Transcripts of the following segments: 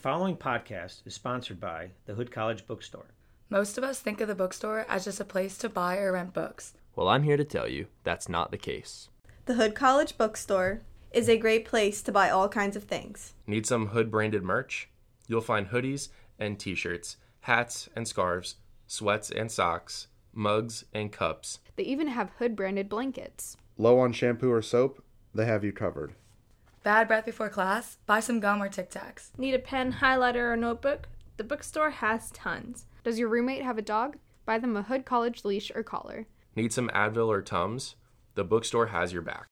following podcast is sponsored by the Hood College Bookstore. Most of us think of the bookstore as just a place to buy or rent books. Well, I'm here to tell you that's not the case. The Hood College Bookstore is a great place to buy all kinds of things. Need some Hood branded merch? You'll find hoodies and t shirts, hats and scarves, sweats and socks, mugs and cups. They even have Hood branded blankets. Low on shampoo or soap? They have you covered. Bad breath before class? Buy some gum or Tic Tacs. Need a pen, highlighter, or notebook? The bookstore has tons. Does your roommate have a dog? Buy them a Hood College leash or collar. Need some Advil or Tums? The bookstore has your back.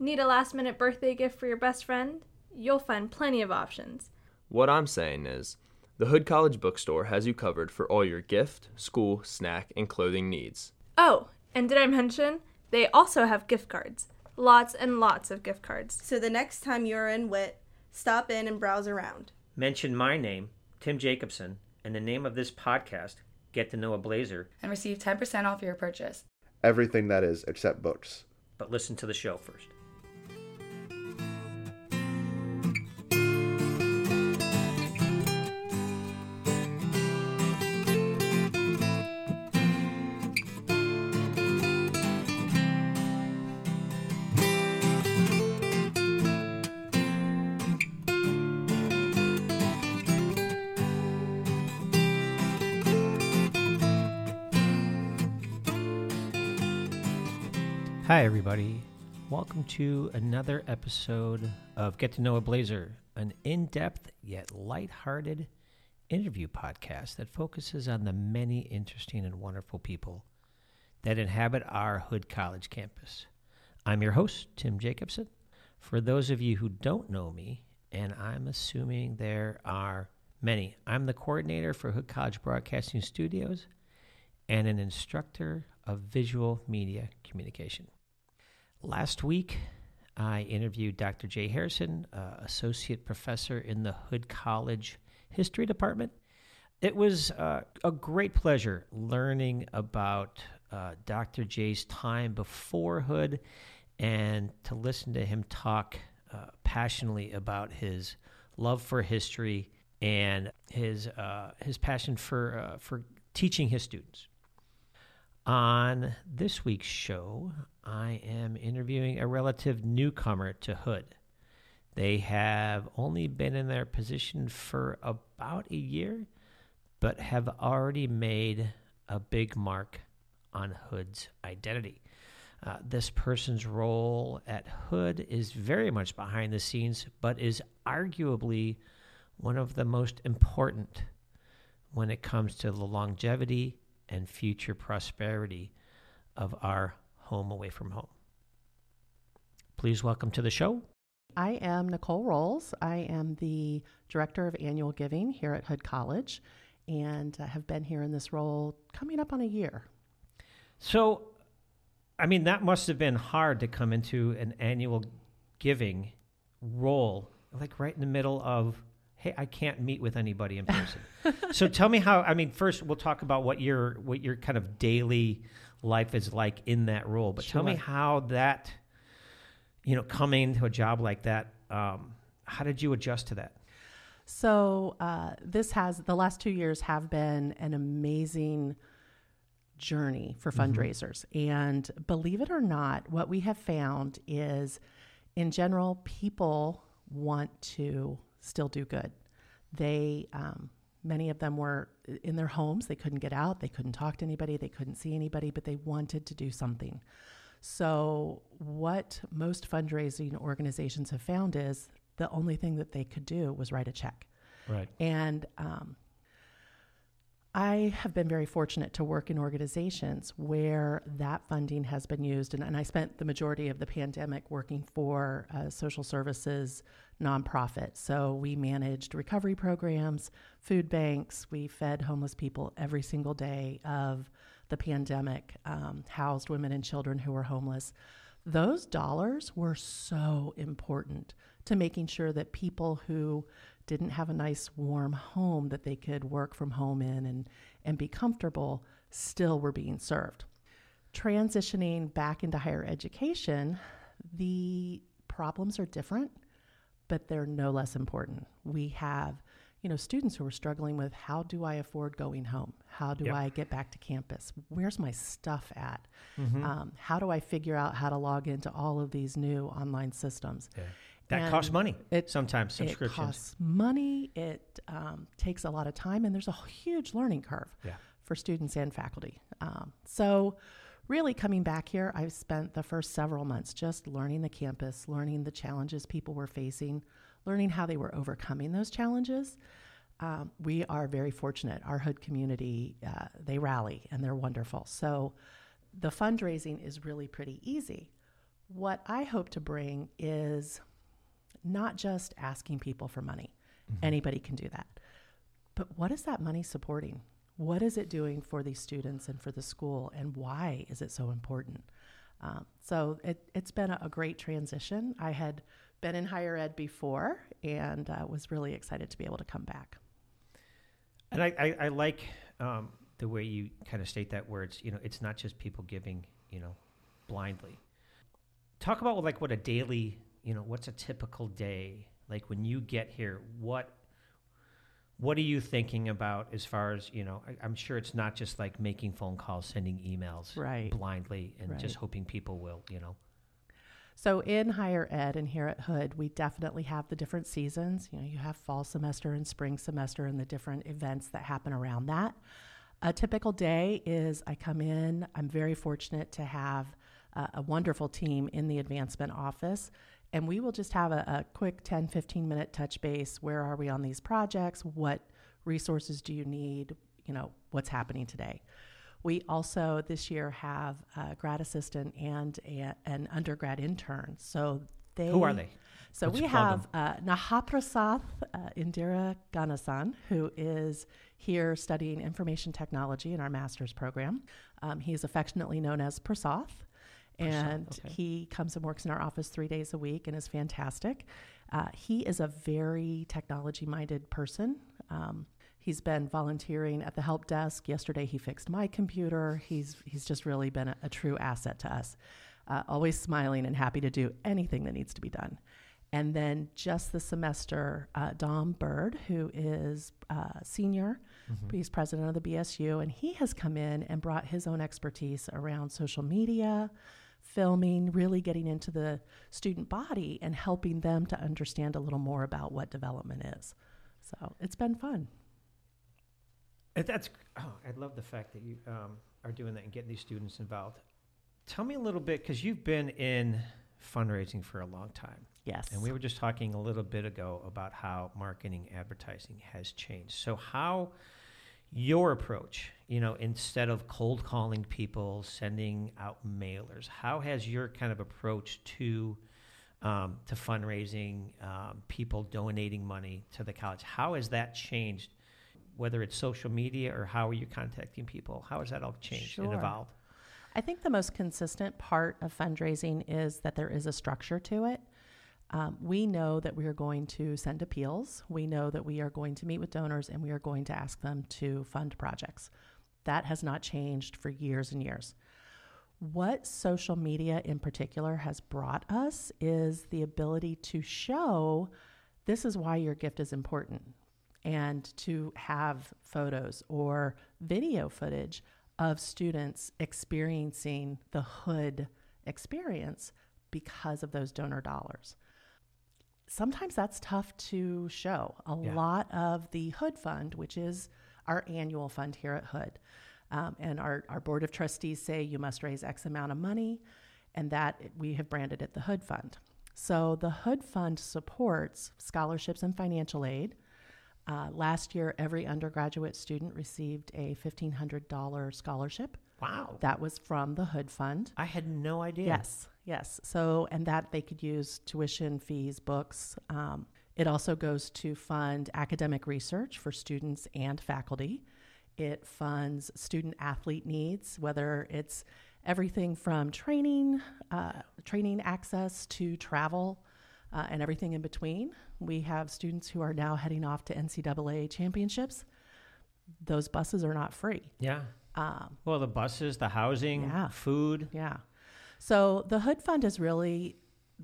Need a last minute birthday gift for your best friend? You'll find plenty of options. What I'm saying is, the Hood College Bookstore has you covered for all your gift, school, snack, and clothing needs. Oh, and did I mention? They also have gift cards. Lots and lots of gift cards. So the next time you're in WIT, stop in and browse around. Mention my name, Tim Jacobson, and the name of this podcast, Get to Know a Blazer, And receive 10% off your purchase. Everything that is except books. but listen to the show first. Hi, everybody. Welcome to another episode of Get to Know a Blazer, an in depth yet lighthearted interview podcast that focuses on the many interesting and wonderful people that inhabit our Hood College campus. I'm your host, Tim Jacobson. For those of you who don't know me, and I'm assuming there are many, I'm the coordinator for Hood College Broadcasting Studios and an instructor of visual media communication. Last week, I interviewed Dr. Jay Harrison, uh, associate professor in the Hood College History Department. It was uh, a great pleasure learning about uh, Dr. Jay's time before Hood and to listen to him talk uh, passionately about his love for history and his uh, his passion for uh, for teaching his students. On this week's show, I am interviewing a relative newcomer to Hood. They have only been in their position for about a year, but have already made a big mark on Hood's identity. Uh, this person's role at Hood is very much behind the scenes, but is arguably one of the most important when it comes to the longevity and future prosperity of our home away from home. Please welcome to the show. I am Niccole Rolls. I am the Director of Annual Giving here at Hood College and uh, have been here in this role coming up on a year. So, I mean, that must have been hard to come into an annual giving role, like right in the middle of, hey, I can't meet with anybody in person. so tell me how. I mean, first we'll talk about what your what your kind of daily life is like in that role, but tell me how that, you know, coming to a job like that, um, how did you adjust to that? So, uh, this has, the last two years have been an amazing journey for fundraisers. And believe it or not, what we have found is in general, people want to still do good. They, um, many of them were in their homes. They couldn't get out. They couldn't talk to anybody. They couldn't see anybody, but they wanted to do something. So, what most fundraising organizations have found is the only thing that they could do was write a check. Right. And um, I have been very fortunate to work in organizations where that funding has been used. And, and I spent the majority of the pandemic working for a social services nonprofit. So we managed recovery programs, food banks, we fed homeless people every single day of the pandemic, um, housed women and children who were homeless. Those dollars were so important to making sure that people who didn't have a nice warm home that they could work from home in and, and be comfortable still were being served. Transitioning back into higher education, the problems are different, but they're no less important. We have you know, students who are struggling with how do I afford going home? How do Yep. I get back to campus? Where's my stuff at? Mm-hmm. Um, how do I figure out how to log into all of these new online systems? Yeah. That costs money. it- sometimes subscriptions. It costs money. It um, takes a lot of time, and there's a huge learning curve Yeah. for students and faculty. Um, so, really, coming back here, I've spent the first several months just learning the campus, learning the challenges people were facing, learning how they were overcoming those challenges. Um, we are very fortunate. Our hood community, uh, they rally and they're wonderful. So, the fundraising is really pretty easy. What I hope to bring is not just asking people for money. Anybody can do that. But what is that money supporting? What is it doing for these students and for the school, and why is it so important? Um, so it, it's been a, a great transition. I had been in higher ed before and uh, was really excited to be able to come back. And I, I, I like um, the way you kind of state that words. you know, it's not just people giving, you know, blindly. Talk about like what a daily, you know, what's a typical day? Like when you get here, what what are you thinking about as far as, you know, I, I'm sure it's not just like making phone calls, sending emails Right. blindly and just hoping people will, you know. So in higher ed and here at Hood, we definitely have the different seasons. You know, you have fall semester and spring semester and the different events that happen around that. A typical day is I come in, I'm very fortunate to have uh, a wonderful team in the advancement office. And we will just have a, a quick 10, 15 minute touch base. Where are we on these projects? What resources do you need? You know, what's happening today? We also this year have a grad assistant and a, an undergrad intern. So they Who are they? So Let's we have uh, Nahaprasath uh, Indira Ganasan, who is here studying information technology in our master's program. Um, he is affectionately known as Prasath. And okay. he comes and works in our office three days a week and is fantastic. Uh, he is a very technology minded person. Um, he's been volunteering at the help desk. Yesterday, he fixed my computer. He's, he's just really been a, a true asset to us, uh, always smiling and happy to do anything that needs to be done. And then just this semester, uh, Dom Bird, who is uh, senior, he's president of the BSU, and he has come in and brought his own expertise around social media, filming, really getting into the student body and helping them to understand a little more about what development is. So it's been fun. And That's oh, I love the fact that you um, are doing that and getting these students involved. Tell me a little bit because you've been in fundraising for a long time, Yes. and we were just talking a little bit ago about how marketing advertising has changed. So how your approach, you know, instead of cold calling people, sending out mailers, how has your kind of approach to um, to fundraising, um, people donating money to the college, how has that changed? Whether it's social media or how are you contacting people? How has that all changed and evolved? I think the most consistent part of fundraising is that there is a structure to it. Um, we know that we are going to send appeals. We know that we are going to meet with donors and we are going to ask them to fund projects. That has not changed for years and years. What social media in particular has brought us is the ability to show this is why your gift is important and to have photos or video footage of students experiencing the hood experience because of those donor dollars. Sometimes that's tough to show. A Yeah. lot of the Hood Fund, which is our annual fund here at Hood, um, and our, our board of trustees say you must raise X amount of money, and that we have branded it the Hood Fund. So the Hood Fund supports scholarships and financial aid. Uh, last year, every undergraduate student received a $1,500 scholarship. Wow. That was from the Hood Fund. I had no idea. Yes, yes. So, and that they could use tuition, fees, books. Um, it also goes to fund academic research for students and faculty. It funds student athlete needs, whether it's everything from training, uh, training access to travel, uh, and everything in between. We have students who are now heading off to NCAA championships. Those buses are not free. Yeah. Um, Well, the buses, the housing, Yeah. food. yeah. So the Hood Fund is really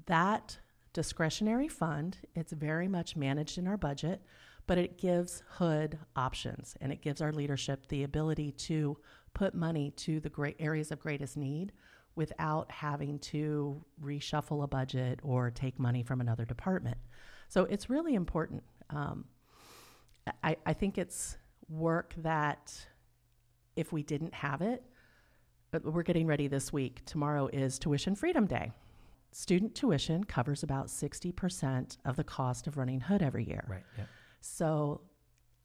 that discretionary fund. It's very much managed in our budget, but it gives Hood options and it gives our leadership the ability to put money to the great areas of greatest need without having to reshuffle a budget or take money from another department. So it's really important. Um, I, I think it's work that if we didn't have it, we're getting ready this week. Tomorrow is Tuition Freedom Day. Student tuition covers about 60% of the cost of running Hood every year. Right. Yeah. So,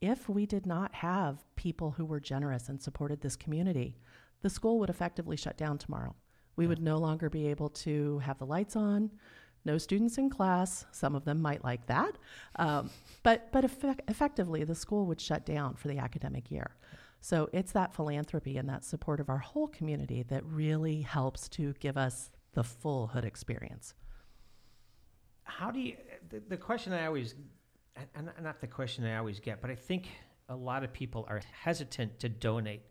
if we did not have people who were generous and supported this community, the school would effectively shut down tomorrow. We would no longer be able to have the lights on, no students in class. Some of them might like that, um, but but effect- effectively, the school would shut down for the academic year. So it's that philanthropy and that support of our whole community that really helps to give us the full hood experience. How do you? The, the question I always, and not the question I always get, but I think a lot of people are hesitant to donate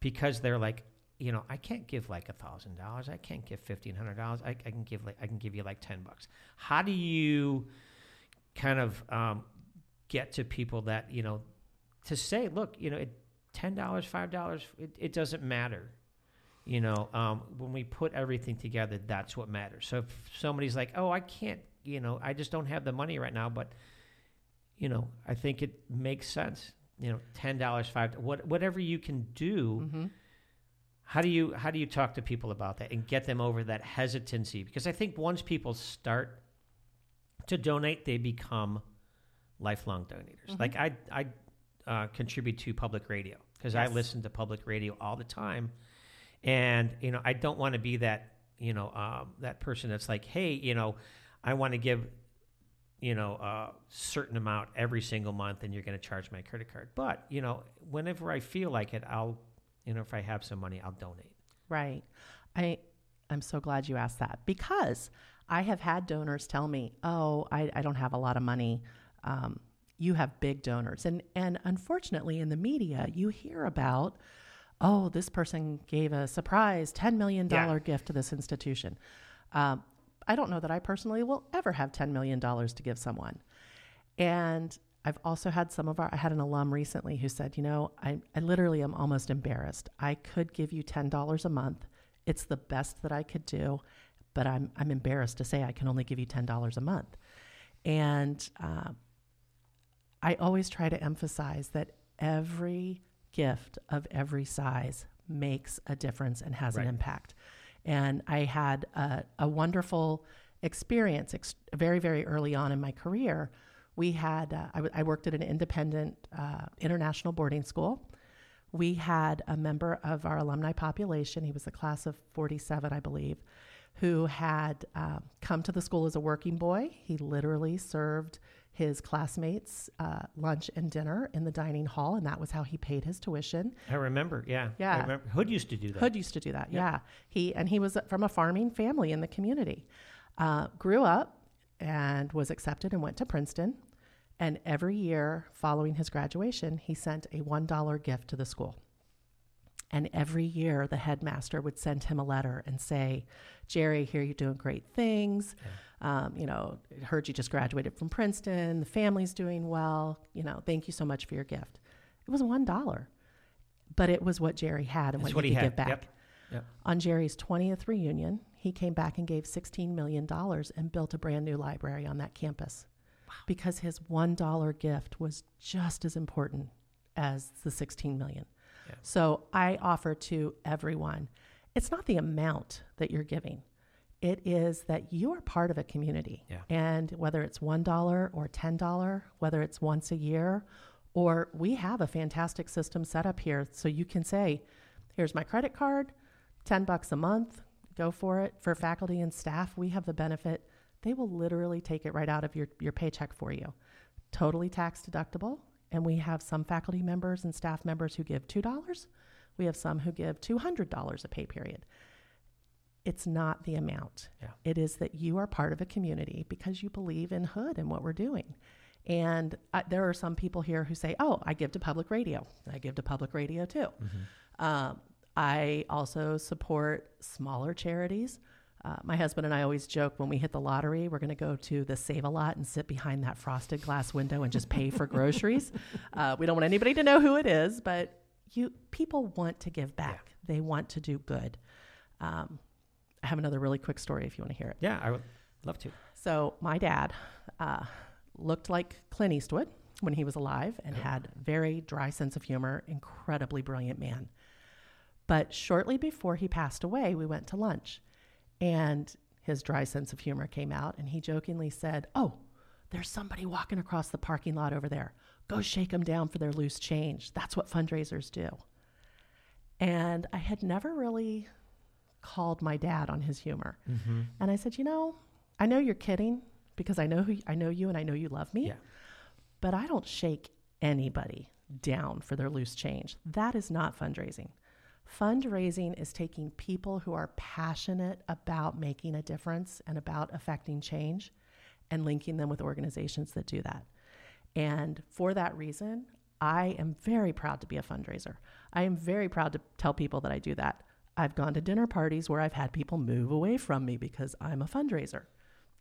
because they're like, you know, I can't give like a thousand dollars. I can't give fifteen hundred dollars. I, I can give like I can give you like ten bucks. How do you kind of um, get to people that you know to say, look, you know, it, ten dollars, five dollars, it, it doesn't matter. You know, um, when we put everything together, that's what matters. So if somebody's like, oh, I can't, you know, I just don't have the money right now, but you know, I think it makes sense. You know, ten dollars, five, what, whatever you can do. Mm-hmm. How do you how do you talk to people about that and get them over that hesitancy? Because I think once people start to donate, they become lifelong donators. Mhm. Like I I uh, contribute to public radio because I listen to public radio all the time, and you know I don't want to be that you know um, that person that's like, hey, you know, I want to give you know a certain amount every single month, and you're going to charge my credit card. But you know, whenever I feel like it, I'll you know if I have some money, I'll donate. Right. I I'm so glad you asked that because I have had donors tell me, "Oh, I, I don't have a lot of money." Um, you have big donors, and and unfortunately, in the media, you hear about, "Oh, this person gave a surprise ten million dollar Yeah. gift to this institution." Um, I don't know that I personally will ever have ten million dollars to give someone, and I've also had some of our, I had an alum recently who said, you know, I, I literally am almost embarrassed. I could give you $10 a month. It's the best that I could do, but I'm, I'm embarrassed to say I can only give you $10 a month. And uh, I always try to emphasize that every gift of every size makes a difference and has Right. an impact. And I had a, a wonderful experience ex- very, very early on in my career. We had, uh, I, w- I worked at an independent uh, international boarding school. We had a member of our alumni population, he was the class of 47, I believe, who had uh, come to the school as a working boy. He literally served his classmates uh, lunch and dinner in the dining hall, and that was how he paid his tuition. I remember, yeah, Yeah. I remember. Hood used to do that. Hood used to do that. Yep. Yeah, he and he was from a farming family in the community. Uh, grew up and was accepted and went to Princeton. And every year following his graduation, he sent a one dollar gift to the school. And every year, the headmaster would send him a letter and say, "Jerry, here you're doing great things. Um, you know, heard you just graduated from Princeton. The family's doing well. You know, thank you so much for your gift." It was one dollar, but it was what Jerry had and That's what, he could had. give back. Yep. Yep. On Jerry's 20th reunion, he came back and gave $16 million and built a brand new library on that campus because his $1 gift was just as important as the 16 million. Yeah. So I offer to everyone, it's not the amount that you're giving. It is that you are part of a community. Yeah. And whether it's $1 or $10, whether it's once a year, or we have a fantastic system set up here so you can say, here's my credit card, 10 bucks a month, go for it. For faculty and staff, we have the benefit, they will literally take it right out of your, your paycheck for you. Totally tax deductible. And we have some faculty members and staff members who give $2. We have some who give $200 a pay period. It's not the amount. Yeah. It is that you are part of a community because you believe in Hood and what we're doing. And uh, there are some people here who say, "Oh, I give to public radio. I give to public radio too." Um, I also support smaller charities. Uh, my husband and I always joke when we hit the lottery, we're going to go to the Save a Lot and sit behind that frosted glass window and just pay for groceries. Uh, we don't want anybody to know who it is, but you people want to give back. They want to do good. Um, I have another really quick story if you want to hear it. Yeah, I would love to. So my dad uh, looked like Clint Eastwood when he was alive and had very dry sense of humor, incredibly brilliant man. But shortly before he passed away, we went to lunch, and his dry sense of humor came out, and he jokingly said, "Oh, there's somebody walking across the parking lot over there. Go shake them down for their loose change. That's what fundraisers do." And I had never really called my dad on his humor. Mm-hmm. And I said, "You know, I know you're kidding because I know who I know you and I know you love me. Yeah. But I don't shake anybody down for their loose change. That is not fundraising. Fundraising is taking people who are passionate about making a difference and about affecting change and linking them with organizations that do that. And for that reason, I am very proud to be a fundraiser. I am very proud to tell people that I do that. I've gone to dinner parties where I've had people move away from me because I'm a fundraiser.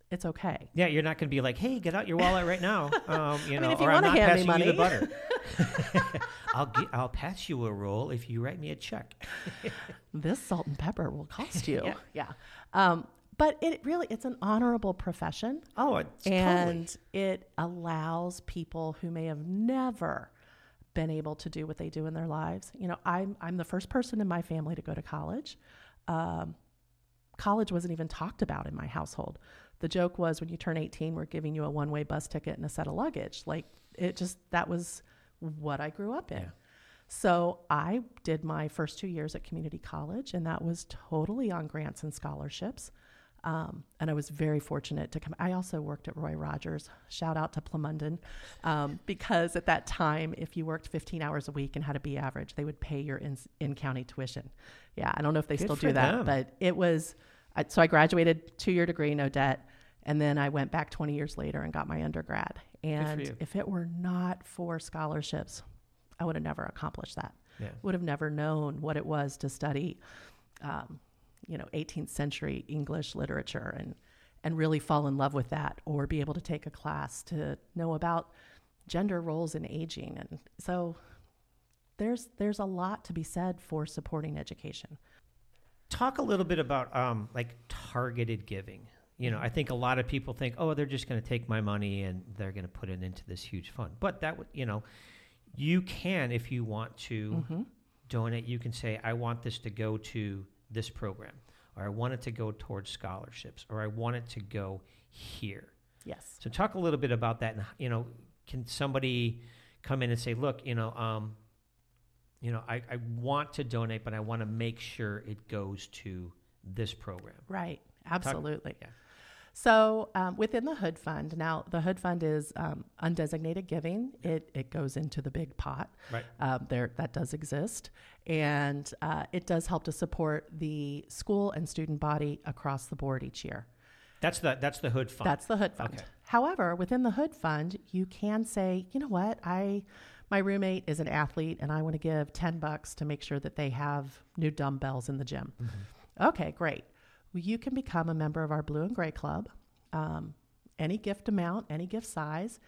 It's okay. Yeah, you're not going to be like, "Hey, get out your wallet right now." Um, you I mean, know, if you or I'm not hand me you the money. butter. I'll gi- I'll pass you a roll if you write me a check. this salt and pepper will cost you. Yeah. yeah. Um, but it really, it's an honorable profession. Oh, it's totally. and it allows people who may have never been able to do what they do in their lives. You know, I'm I'm the first person in my family to go to college. Um, college wasn't even talked about in my household. The joke was when you turn 18, we're giving you a one-way bus ticket and a set of luggage. Like it just that was what I grew up in. Yeah. So I did my first two years at community college, and that was totally on grants and scholarships. Um, and I was very fortunate to come. I also worked at Roy Rogers. Shout out to Plamondon, um, because at that time, if you worked 15 hours a week and had a B average, they would pay your in, in county tuition. Yeah, I don't know if they Good still do that, them. but it was. I, so I graduated two year degree, no debt, and then I went back 20 years later and got my undergrad. And if it were not for scholarships, I would have never accomplished that. Yeah. Would have never known what it was to study, um, you know, 18th century English literature and and really fall in love with that, or be able to take a class to know about gender roles in aging. And so there's there's a lot to be said for supporting education. Talk a little bit about um, like targeted giving. You know, I think a lot of people think, oh, they're just going to take my money and they're going to put it into this huge fund. But that would, you know, you can if you want to donate. You can say, I want this to go to this program, or I want it to go towards scholarships, or I want it to go here. Yes. So talk a little bit about that. And you know, can somebody come in and say, look, you know, um, you know, I, I want to donate, but I want to make sure it goes to this program. Right. Absolutely. yeah. So um, within the Hood Fund, now the Hood Fund is um, undesignated giving. It it goes into the big pot. Right. Um, there that does exist, and uh, it does help to support the school and student body across the board each year. That's the that's the hood fund. That's the Hood Fund. Okay. However, within the Hood Fund, you can say, you know what, I my roommate is an athlete, and I want to give ten bucks to make sure that they have new dumbbells in the gym. Okay, great. Well, you can become a member of our Blue and Gray Club. Um, any gift amount, any gift size.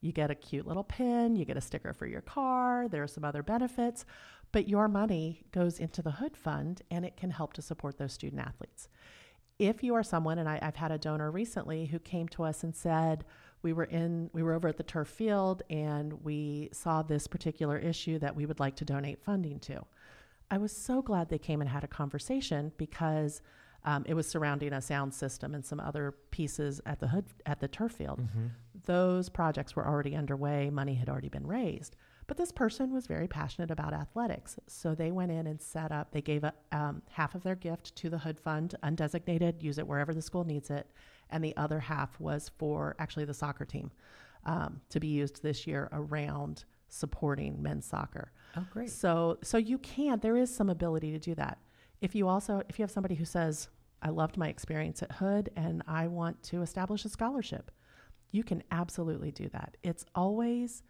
You get a cute little pin, you get a sticker for your car, there are some other benefits, but your money goes into the Hood Fund and it can help to support those student athletes. If you are someone, and I, I've had a donor recently who came to us and said, we were in we were over at the turf field and we saw this particular issue that we would like to donate funding to. I was so glad they came and had a conversation because um, it was surrounding a sound system and some other pieces at the hood at the turf field. Those projects were already underway. Money had already been raised but this person was very passionate about athletics so they went in and set up they gave a, um, half of their gift to the hood fund undesignated use it wherever the school needs it and the other half was for actually the soccer team um, to be used this year around supporting men's soccer oh, great. so so you can there is some ability to do that. If you also if you have somebody who says I loved my experience at Hood and I want to establish a scholarship, you can absolutely do that. It's always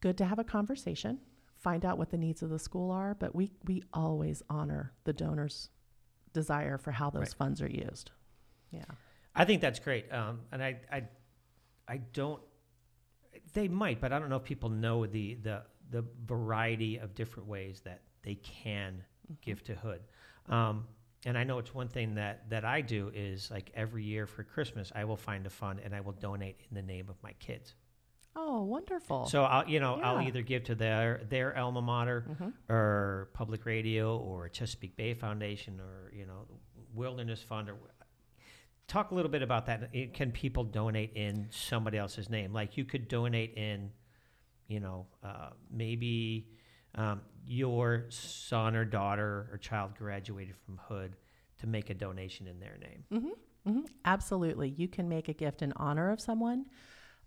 good to have a conversation, find out what the needs of the school are, but we we always honor the donors desire for how those Right. funds are used. Yeah. I think that's great. Um, and I, I, I don't. They might, but I don't know if people know the the the variety of different ways that they can give to Hood. Um, and I know it's one thing that that I do is like every year for Christmas, I will find a fund and I will donate in the name of my kids. Oh, wonderful. So I'll you know I'll either give to their their alma mater Mhm. or public radio or Chesapeake Bay Foundation or you know Wilderness Fund or talk a little bit about that. It- Can people donate in somebody else's name? Like you could donate in, you know, uh, maybe um, your son or daughter or child graduated from Hood to make a donation in their name. hmm hmm Absolutely. You can make a gift in honor of someone.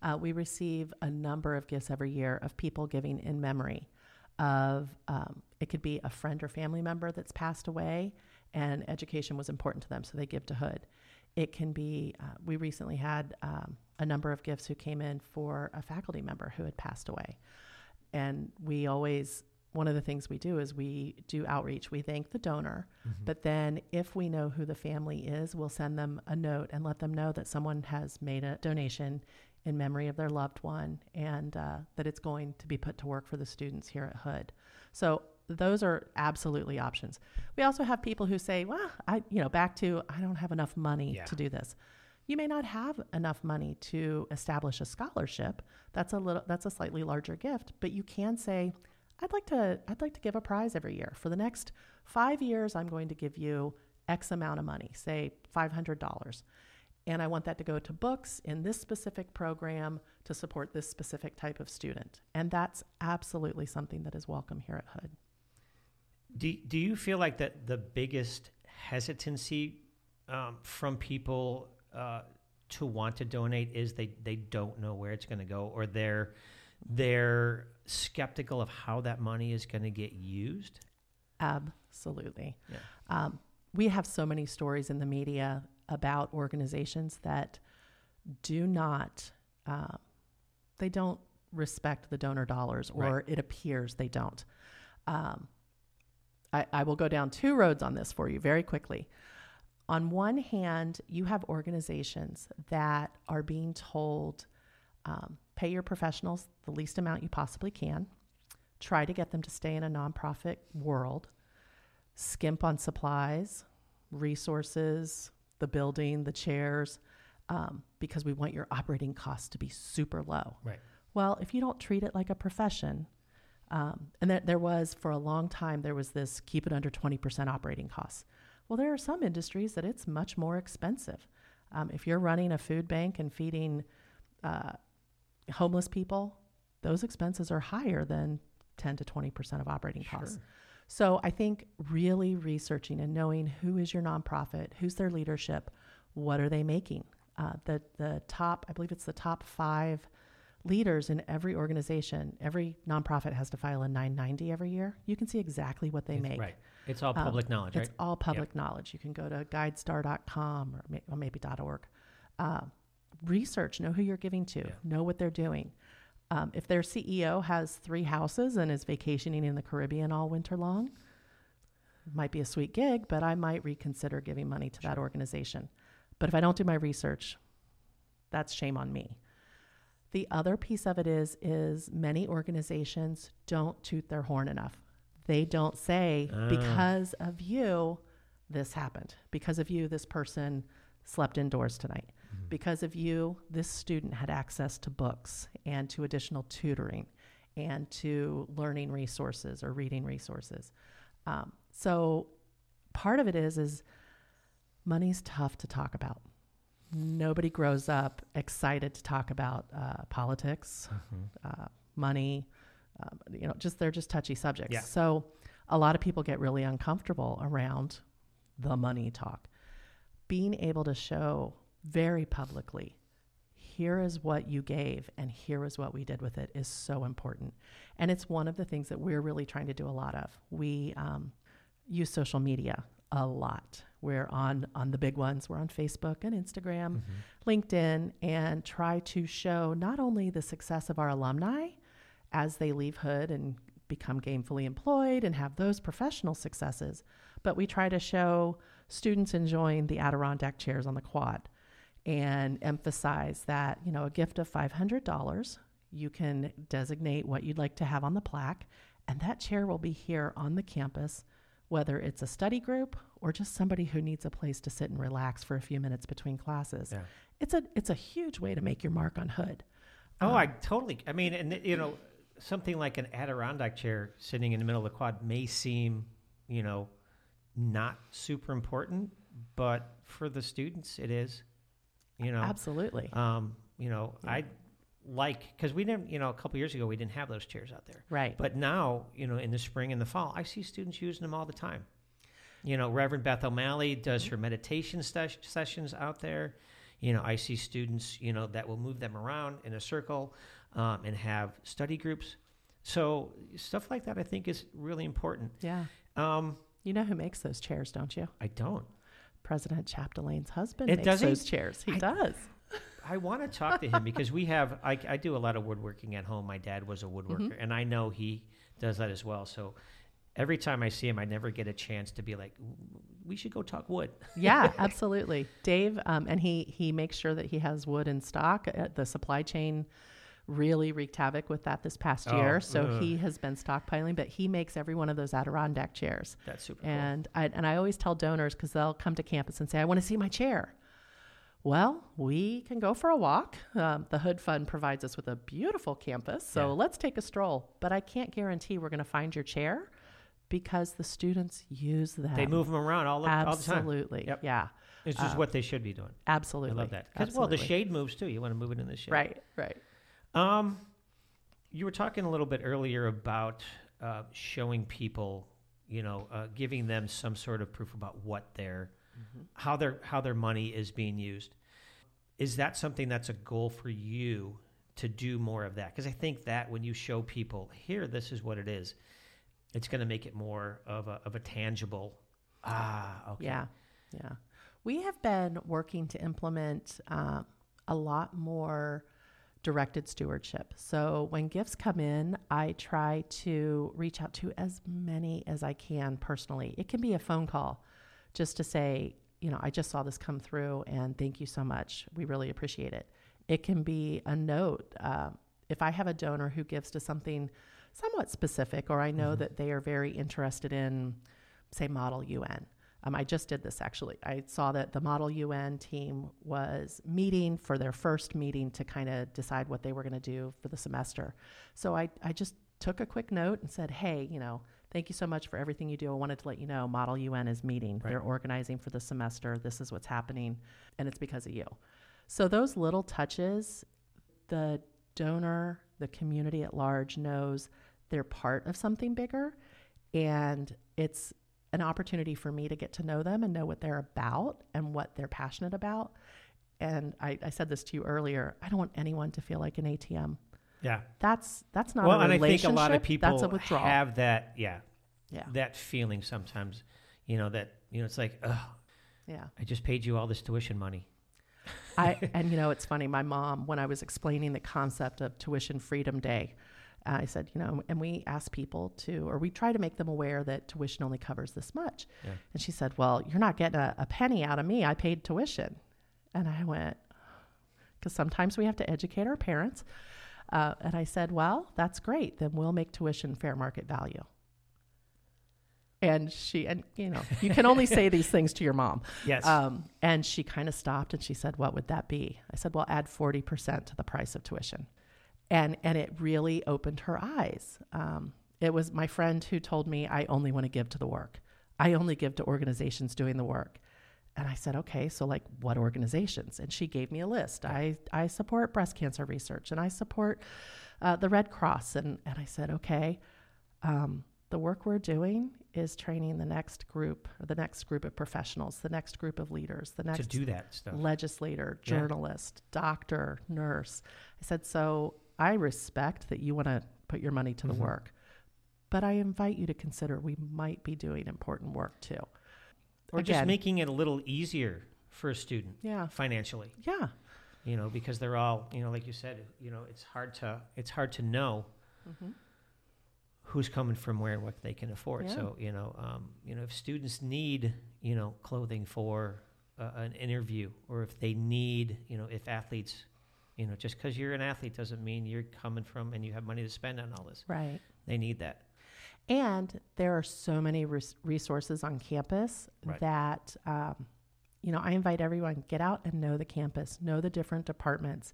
Uh, we receive a number of gifts every year of people giving in memory of, um, it could be a friend or family member that's passed away and education was important to them, so they give to Hood. It can be, uh, we recently had um, a number of gifts who came in for a faculty member who had passed away. And we always, one of the things we do is we do outreach. We thank the donor, but then if we know who the family is, we'll send them a note and let them know that someone has made a donation in memory of their loved one and uh, that it's going to be put to work for the students here at Hood. So those are absolutely options. We also have people who say, "Well, I, you know, back to I don't have enough money Yeah. to do this." You may not have enough money to establish a scholarship. That's a little that's a slightly larger gift, but you can say, I'd like to I'd like to give a prize every year. For the next 5 years I'm going to give you x amount of money, say $500. And I want that to go to books in this specific program to support this specific type of student. And that's absolutely something that is welcome here at Hood. Do, do you feel like that the biggest hesitancy um, from people uh, to want to donate is they, they don't know where it's going to go or they're they're skeptical of how that money is going to get used? Absolutely. Yeah. Um, we have so many stories in the media about organizations that do not, uh, they don't respect the donor dollars, or Right. it appears they don't. Um, I, I will go down two roads on this for you very quickly. On one hand, you have organizations that are being told, um, pay your professionals the least amount you possibly can, try to get them to stay in a nonprofit world, skimp on supplies, resources, the building, the chairs, um, because we want your operating costs to be super low. Right. Well, if you don't treat it like a profession, um, and there, there was for a long time, there was this keep it under 20% operating costs. Well, there are some industries that it's much more expensive. Um, if you're running a food bank and feeding uh, homeless people, those expenses are higher than 10 to 20% of operating costs. So I think really researching and knowing who is your nonprofit, who's their leadership, what are they making. Uh, the the top, I believe it's the top five leaders in every organization. Every nonprofit has to file a 990 every year. You can see exactly what they make. Right. It's all Um, public knowledge, It's right? all public knowledge. You can go to guidestar.com or, may, or maybe .org. Uh, research, know who you're giving to, Yeah. know what they're doing. Um, if their CEO has three houses and is vacationing in the Caribbean all winter long, it might be a sweet gig, but I might reconsider giving money to that organization. But if I don't do my research, that's shame on me. The other piece of it is is many organizations don't toot their horn enough. They don't say Ah. because of you this happened. Because of you this person slept indoors tonight. Because of you this student had access to books and to additional tutoring and to learning resources or reading resources. Um, so part of it is is money's tough to talk about. Nobody grows up excited to talk about uh, politics, uh, money. Um, you know, just they're just touchy subjects. Yeah. So a lot of people get really uncomfortable around the money talk. Being able to show very publicly, here is what you gave and here is what we did with it is so important. And it's one of the things that we're really trying to do a lot of. We um, use social media a lot. We're on on the big ones. We're on Facebook and Instagram, LinkedIn, and try to show not only the success of our alumni as they leave Hood and become gainfully employed and have those professional successes, but we try to show students enjoying the Adirondack chairs on the quad and emphasize that, you know, a gift of $500, you can designate what you'd like to have on the plaque, and that chair will be here on the campus, whether it's a study group or just somebody who needs a place to sit and relax for a few minutes between classes. Yeah. It's a it's a huge way to make your mark on Hood. Oh, um, I totally. I mean, and you know, something like an Adirondack chair sitting in the middle of the quad may seem, you know, not super important, but for the students, it is. You know, Absolutely. um, you know, I like because we didn't, you know, a couple years ago we didn't have those chairs out there, Right. but now, you know, in the spring and the fall, I see students using them all the time. You know, Reverend Beth O'Malley does her meditation ses- sessions out there. You know, I see students, you know, that will move them around in a circle um, and have study groups. So stuff like that, I think, is really important. yeah. Um, You know who makes those chairs, don't you? I don't. President Chapdelaine's husband It makes does he? chairs. He I- does. I want to talk to him because we have. I, I do a lot of woodworking at home. My dad was a woodworker, and I know he does that as well. So every time I see him, I never get a chance to be like, "We should go talk wood." yeah, absolutely. Dave, um, and he he makes sure that he has wood in stock. The supply chain really wreaked havoc with that this past Oh, year, so ugh. he has been stockpiling. But he makes every one of those Adirondack chairs. That's super cool. And I, and I always tell donors because they'll come to campus and say, I want to see my chair. Well, we can go for a walk. Um, the Hood Fund provides us with a beautiful campus, so Yeah. let's take a stroll. But I can't guarantee we're going to find your chair because the students use them. They move them around all the, all the time. Absolutely. Yep. Yeah. It's just what they should be doing. Absolutely. I love that. 'Cause, well, the shade moves too. You want to move it in the shade. Right, right. Um, you were talking a little bit earlier about uh, showing people, you know, uh, giving them some sort of proof about what their, how their how their money is being used. Is that something that's a goal for you to do more of that? Because I think that when you show people here, this is what it is, it's going to make it more of a of a tangible. Ah, okay. Yeah, yeah. We have been working to implement um, a lot more directed stewardship. So when gifts come in, I try to reach out to as many as I can personally. It can be a phone call just to say, you know, I just saw this come through and thank you so much. We really appreciate it. It can be a note. Uh, if I have a donor who gives to something somewhat specific, or I know that they are very interested in, say, Model UN. Um, I just did this actually. I saw that the Model UN team was meeting for their first meeting to kind of decide what they were going to do for the semester. So I, I just took a quick note and said, hey, you know, thank you so much for everything you do. I wanted to let you know Model UN is meeting. Right. They're organizing for the semester. This is what's happening, and it's because of you. So those little touches, the donor, the community at large knows they're part of something bigger, and it's an opportunity for me to get to know them and know what they're about and what they're passionate about. And I, I said this to you earlier. I don't want anyone to feel like an ATM. Yeah. That's that's not well, a and I think a lot of people that's a withdrawal. have that. Yeah. yeah, that feeling sometimes, you know, that, you know, it's like, oh, yeah. I just paid you all this tuition money. I and you know it's funny. My mom, when I was explaining the concept of Tuition Freedom Day, I said, you know, and we ask people to, or we try to make them aware that tuition only covers this much. Yeah. And she said, well, you're not getting a, a penny out of me. I paid tuition, and I went because sometimes we have to educate our parents. Uh, and I said, well, that's great. Then we'll make tuition fair market value. And she, and you know, you can only say these things to your mom. Yes. Um, and she kind of stopped and she said, What would that be? I said, Well, add 40% to the price of tuition. And, and it really opened her eyes. Um, it was my friend who told me, I only want to give to the work. I only give to organizations doing the work. And I said, okay, so like what organizations? And she gave me a list. I, I support breast cancer research and I support uh, the Red Cross. And, and I said, okay, um, the work we're doing is training the next group, or the next group of professionals, the next group of leaders, the next to do that stuff. legislator, Yeah. journalist, doctor, nurse. I said, so I respect that you want to put your money to the Mhm. work, but I invite you to consider we might be doing important work too. or just making it a little easier for a student Yeah. financially, Yeah. you know, because they're all, you know, like you said, you know, it's hard to, it's hard to know Mhm. who's coming from where and what they can afford. Yeah. So you know, um, you know, if students need you know clothing for uh, an interview, or if they need you know, if athletes, you know, just because you're an athlete doesn't mean you're coming from and you have money to spend on all this. Right. They need that. And there are so many res- resources on campus Right. that, um, you know, I invite everyone get out and know the campus, know the different departments.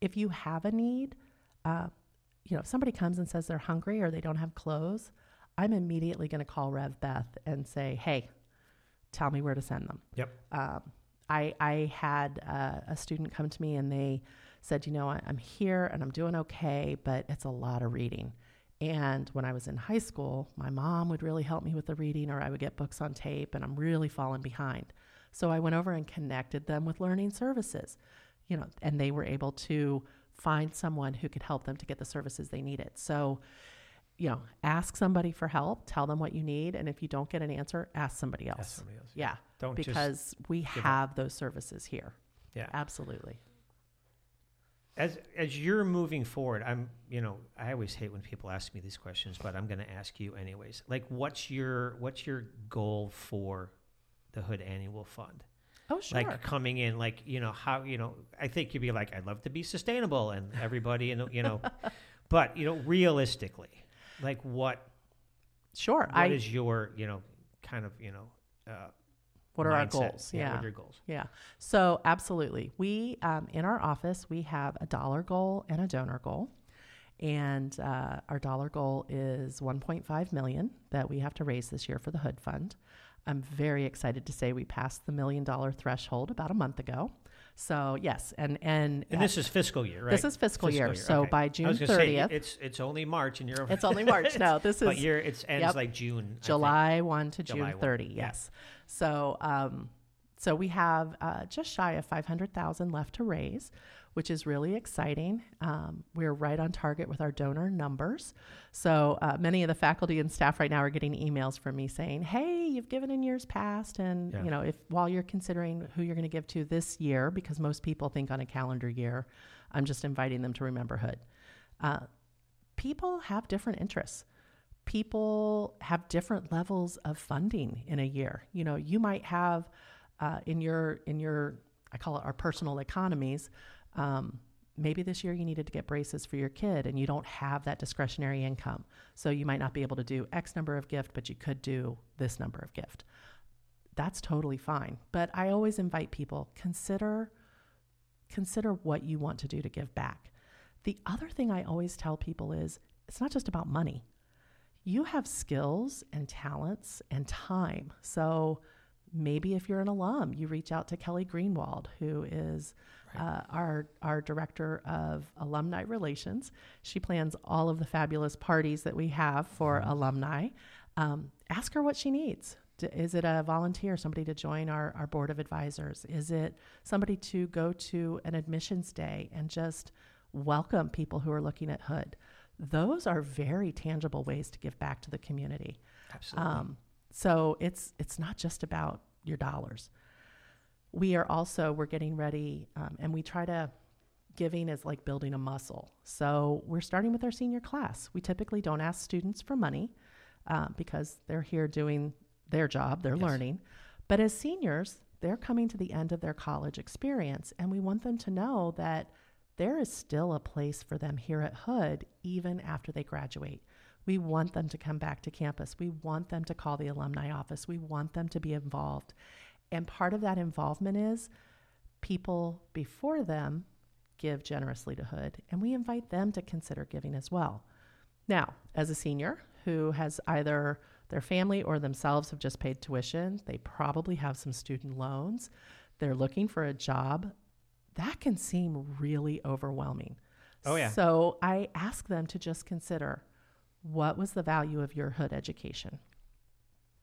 If you have a need, uh, you know, if somebody comes and says they're hungry or they don't have clothes, I'm immediately going to call Rev Beth and say, "Hey, tell me where to send them." Yep. Um, I I had uh, a student come to me and they said, "You know, I, I'm here and I'm doing okay, but it's a lot of reading." And when I was in high school, my mom would really help me with the reading, or I would get books on tape, and I'm really falling behind. So I went over and connected them with learning services, you know, and they were able to find someone who could help them to get the services they needed. So, you know, ask somebody for help, tell them what you need, and if you don't get an answer, ask somebody else. That's somebody else. Yeah, Don't just because we give up. have those services here. Yeah. Absolutely. As as you're moving forward, I'm you know I always hate when people ask me these questions, but I'm going to ask you anyways. Like, what's your what's your goal for the Hood Annual Fund? Oh, sure. Like coming in, like you know how you know I think you'd be like I'd love to be sustainable and everybody and you know, but you know realistically, like what sure. what I is your you know kind of you know uh, what are our goals? Yeah, Yeah. what are your goals? Yeah. So absolutely, we um, in our office we have a dollar goal and a donor goal, and uh, our dollar goal is 1.5 million that we have to raise this year for the Hood Fund. I'm very excited to say we passed the million dollar threshold about a month ago. So yes, and and, And this is fiscal year, right? this is fiscal, year. So okay. by June was gonna say, 30th, it's it's only March and you're over. it's only March. No, this is you're it's ends yep. like June. July 1 to July June 1, 30. yeah. So, um, so we have uh, just shy of 500,000 left to raise, which is really exciting. Um, we're right on target with our donor numbers. So uh, many of the faculty and staff right now are getting emails from me saying, "Hey, you've given in years past, and Yeah. you know, if while you're considering who you're going to give to this year, because most people think on a calendar year, I'm just inviting them to remember Hood. Uh, people have different interests people have different levels of funding in a year. You know, you might have uh, in your in your I call it our personal economies. Um, maybe this year you needed to get braces for your kid, and you don't have that discretionary income, so you might not be able to do X number of gift, but you could do this number of gift. That's totally fine. But I always invite people consider consider what you want to do to give back. The other thing I always tell people is it's not just about money you have skills and talents and time. So maybe if you're an alum, you reach out to Kelly Greenwald, who is uh, our our director of alumni relations. She plans all of the fabulous parties that we have for alumni. Um, ask her what she needs. D- Is it a volunteer, somebody to join our, our board of advisors? Is it somebody to go to an admissions day and just welcome people who are looking at Hood? Those are very tangible ways to give back to the community. Absolutely. Um, so it's it's not just about your dollars. We are also we're getting ready, um, and we try to giving is like building a muscle. So we're starting with our senior class. We typically don't ask students for money um, because they're here doing their job, they're Yes. learning. But as seniors, they're coming to the end of their college experience, and we want them to know that there is still a place for them here at Hood even after they graduate. We want them to come back to campus. We want them to call the alumni office. We want them to be involved. And part of that involvement is people before them give generously to Hood, and we invite them to consider giving as well. Now, as a senior who has either their family or themselves have just paid tuition, they probably have some student loans, they're looking for a job, that can seem really overwhelming. Oh, yeah. So I ask them to just consider what was the value of your Hood education?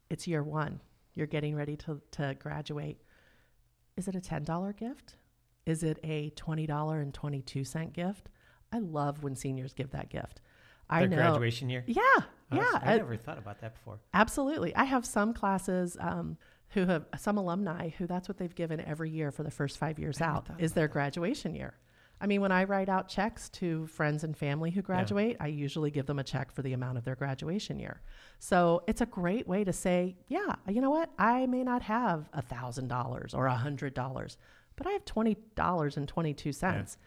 It's year one. You're getting ready to, to graduate. Is it a $10 gift? Is it a $20.22 gift? I love when seniors give that gift. I Their know. graduation year. Yeah, Oh, yeah. that's- I I- never thought about that before. Absolutely. I have some classes um, who have some alumni who that's what they've given every year for the first five years out is their graduation year. I mean, when I write out checks to friends and family who graduate, I usually give them a check for the amount of their graduation year. So it's a great way to say, yeah, you know what? I may not have a thousand dollars or a hundred dollars, but I have twenty dollars and twenty two cents,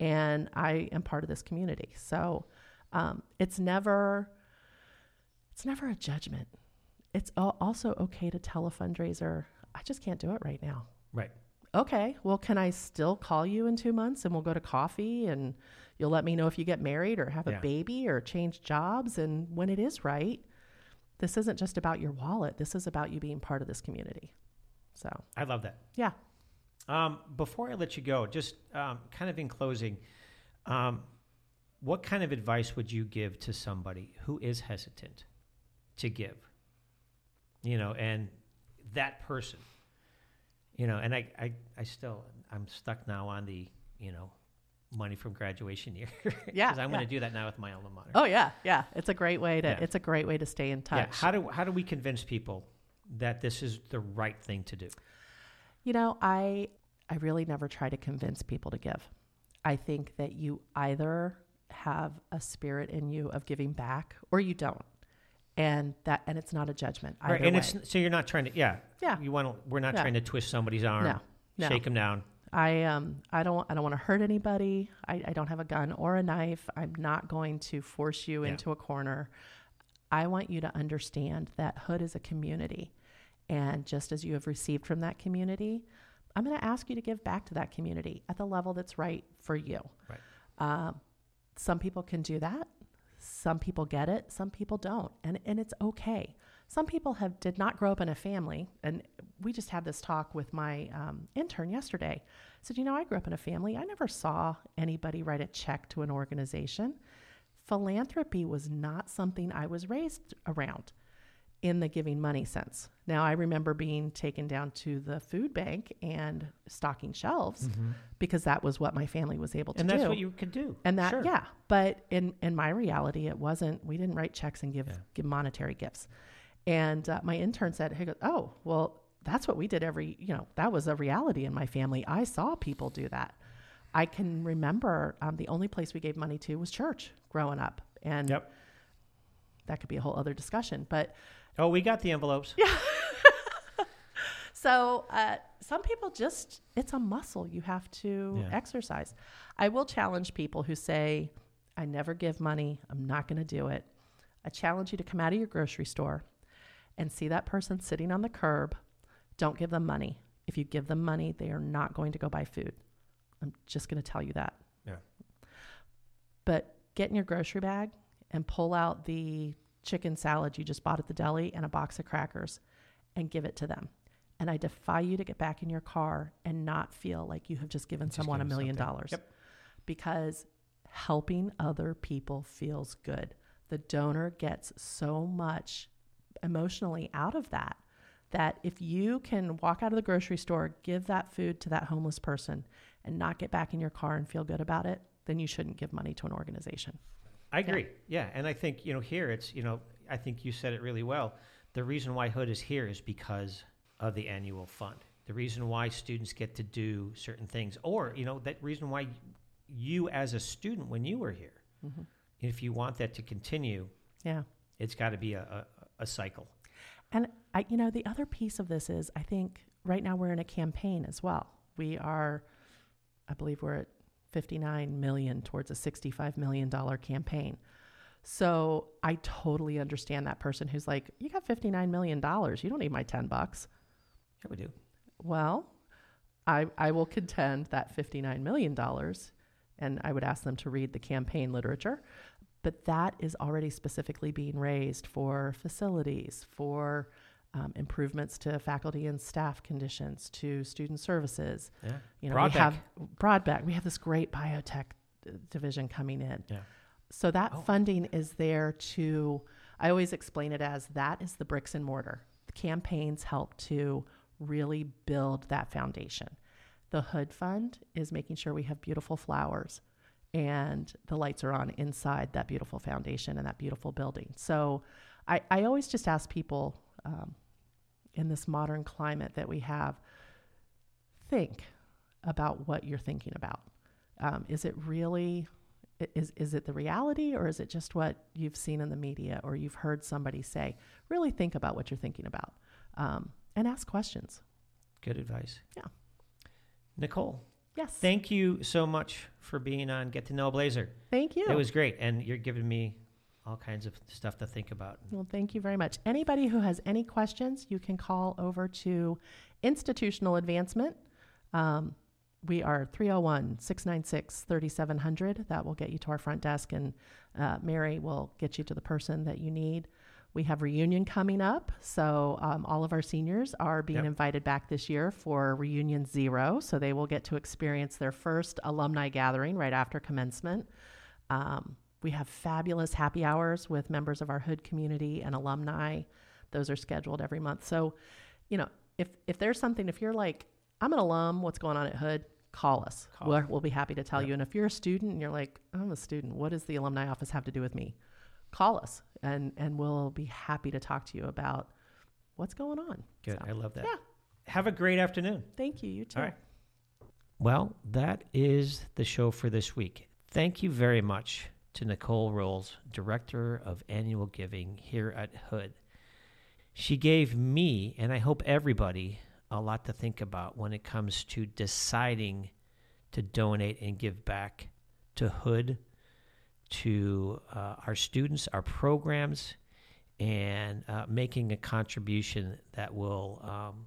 and I am part of this community. So um, it's never, it's never a judgment. It's also okay to tell a fundraiser, I just can't do it right now Right. okay, well, can I still call you in two months and we'll go to coffee and you'll let me know if you get married or have Yeah. a baby or change jobs? And when it is right, this isn't just about your wallet. This is about you being part of this community. So, I love that. yeah. Um, before I let you go, just um, kind of in closing, um, what kind of advice would you give to somebody who is hesitant to give? You know, and that person, you know, and I, I, I still, I'm stuck now on the, you know, money from graduation year. Yeah, because I'm going to do that now with my alma mater. Oh, yeah. Yeah. It's a great way to, Yeah. it's a great way to stay in touch. yeah. How do how do we convince people that this is the right thing to do? You know, I I really never try to convince people to give. I think that you either have a spirit in you of giving back or you don't. And that and it's not a judgment. Either Right, and way. it's so you're not trying to yeah Yeah. you want to we're not Yeah. trying to twist somebody's arm No, no. shake them down I um I don't I don't want to hurt anybody. I, I don't have a gun or a knife. I'm not going to force you Yeah. into a corner. I want you to understand that Hood is a community. And just as you have received from that community, I'm going to ask you to give back to that community at the level that's right for you. Right. Um, some people can do that. Some people get it. Some people don't, and and it's okay. Some people have did not grow up in a family, and we just had this talk with my um, intern yesterday. Said, you know, I grew up in a family. I never saw anybody write a check to an organization. Philanthropy was not something I was raised around in the giving money sense. Now, I remember being taken down to the food bank and stocking shelves because that was what my family was able to do. and do. that's what you could do and that, Sure. yeah. But in in my reality, it wasn't. We didn't write checks and give Yeah. give monetary gifts. And uh, my intern said, "He goes, oh, well, that's what we did every. You know, that was a reality in my family. I saw people do that. I can remember um, the only place we gave money to was church growing up, and yep that could be a whole other discussion. But oh we got the envelopes Yeah. So uh, some people just, it's a muscle you have to Yeah. exercise. I will challenge people who say, I never give money, I'm not going to do it. I challenge you to come out of your grocery store and see that person sitting on the curb. Don't give them money. If you give them money, they are not going to go buy food. I'm just going to tell you that. Yeah. But get in your grocery bag and pull out the chicken salad you just bought at the deli and a box of crackers and give it to them. And I defy you to get back in your car and not feel like you have just given Just someone a million something. dollars. Yep. Because helping other people feels good. The donor gets so much emotionally out of that that if you can walk out of the grocery store, give that food to that homeless person and not get back in your car and feel good about it, then you shouldn't give money to an organization. I agree. Yeah. And I think, you know, here it's, you know, I think you said it really well. The reason why Hood is here is because of the annual fund. The reason why students get to do certain things, or, you know, that reason why you as a student, when you were here, mm-hmm. if you want that to continue, Yeah. it's got to be a, a, a cycle. And I, you know, the other piece of this is I think right now we're in a campaign as well. We are, I believe we're at 59 million towards a 65 million dollar campaign. So I totally understand that person who's like, "You got 59 million dollars. You don't need my 10 bucks." Yeah, we do. Well, I I will contend that 59 million dollars and I would ask them to read the campaign literature, but that is already specifically being raised for facilities, for um, improvements to faculty and staff conditions, to student services. Yeah. You know, Brodbeck. we have Brodbeck. We have this great biotech uh, division coming in. Yeah. So that Oh. funding is there to, I always explain it as that is the bricks and mortar. The campaigns help to really build that foundation. The Hood Fund is making sure we have beautiful flowers and the lights are on inside that beautiful foundation and that beautiful building. So I, I always just ask people um, in this modern climate that we have think about what you're thinking about. Um, is it really is is it the reality or is it just what you've seen in the media or you've heard somebody say? Really think about what you're thinking about, um, and ask questions. Good advice. Yeah. Niccole, Yes. thank you so much for being on Get to Know a Blazer. Thank you. It was great, and you're giving me all kinds of stuff to think about. Well, thank you very much. Anybody who has any questions, you can call over to Institutional Advancement. Um, we are 301 696 3700. That will get you to our front desk, and uh, Mary will get you to the person that you need. We have reunion coming up, so um, all of our seniors are being Yep. invited back this year for Reunion Zero. So they will get to experience their first alumni gathering right after commencement. Um, we have fabulous happy hours with members of our Hood community and alumni. Those are scheduled every month. So, you know, if if there's something, if you're like, I'm an alum, what's going on at Hood? Call us. Call. We'll, we'll be happy to tell Yep. you. And if you're a student and you're like, I'm a student, what does the alumni office have to do with me? Call us, and and we'll be happy to talk to you about what's going on. Good. So, I love that. Yeah. Have a great afternoon. thank you. You too. All right. Well, that is the show for this week. Thank you very much to Niccole Rolls, Director of Annual Giving here at Hood. She gave me, and I hope everybody, a lot to think about when it comes to deciding to donate and give back to Hood, to uh, our students, our programs, and uh, making a contribution that will um,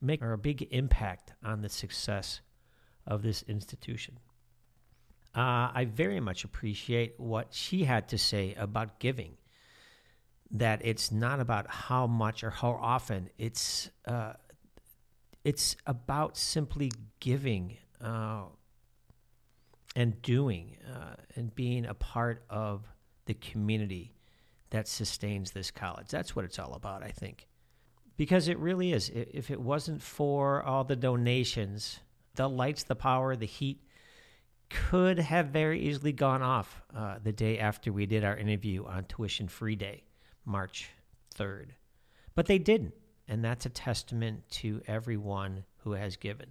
make a big impact on the success of this institution. Uh, I very much appreciate what she had to say about giving. That it's not about how much or how often. It's uh, it's about simply giving uh, and doing uh, and being a part of the community that sustains this college. That's what it's all about, I think because it really is. If it wasn't for all the donations, the lights, the power, the heat could have very easily gone off uh, the day after we did our interview on Tuition Free Day, March 3rd. But they didn't. And that's a testament to everyone who has given.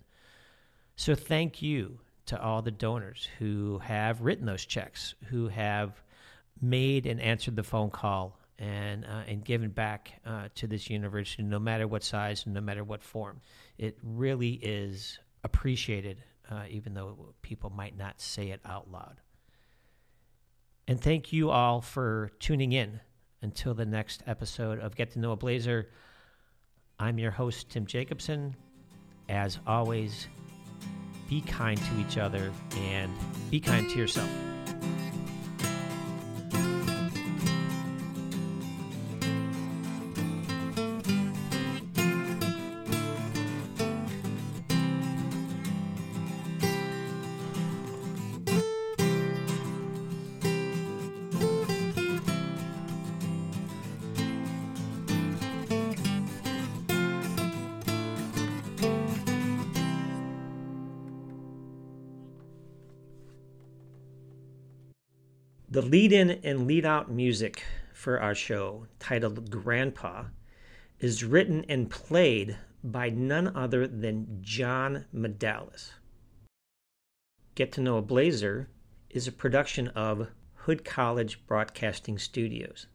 So thank you to all the donors who have written those checks, who have made and answered the phone call and uh, and given back uh, to this university, no matter what size no matter what form. It really is appreciated, uh, even though people might not say it out loud. And thank you all for tuning in. Until the next episode of Get to Know a Blazer, I'm your host, Tim Jacobson. As always, be kind to each other and be kind to yourself. Lead in and lead out music for our show, titled Grandpa, is written and played by none other than John Medalis. Get to Know a Blazer is a production of Hood College Broadcasting Studios.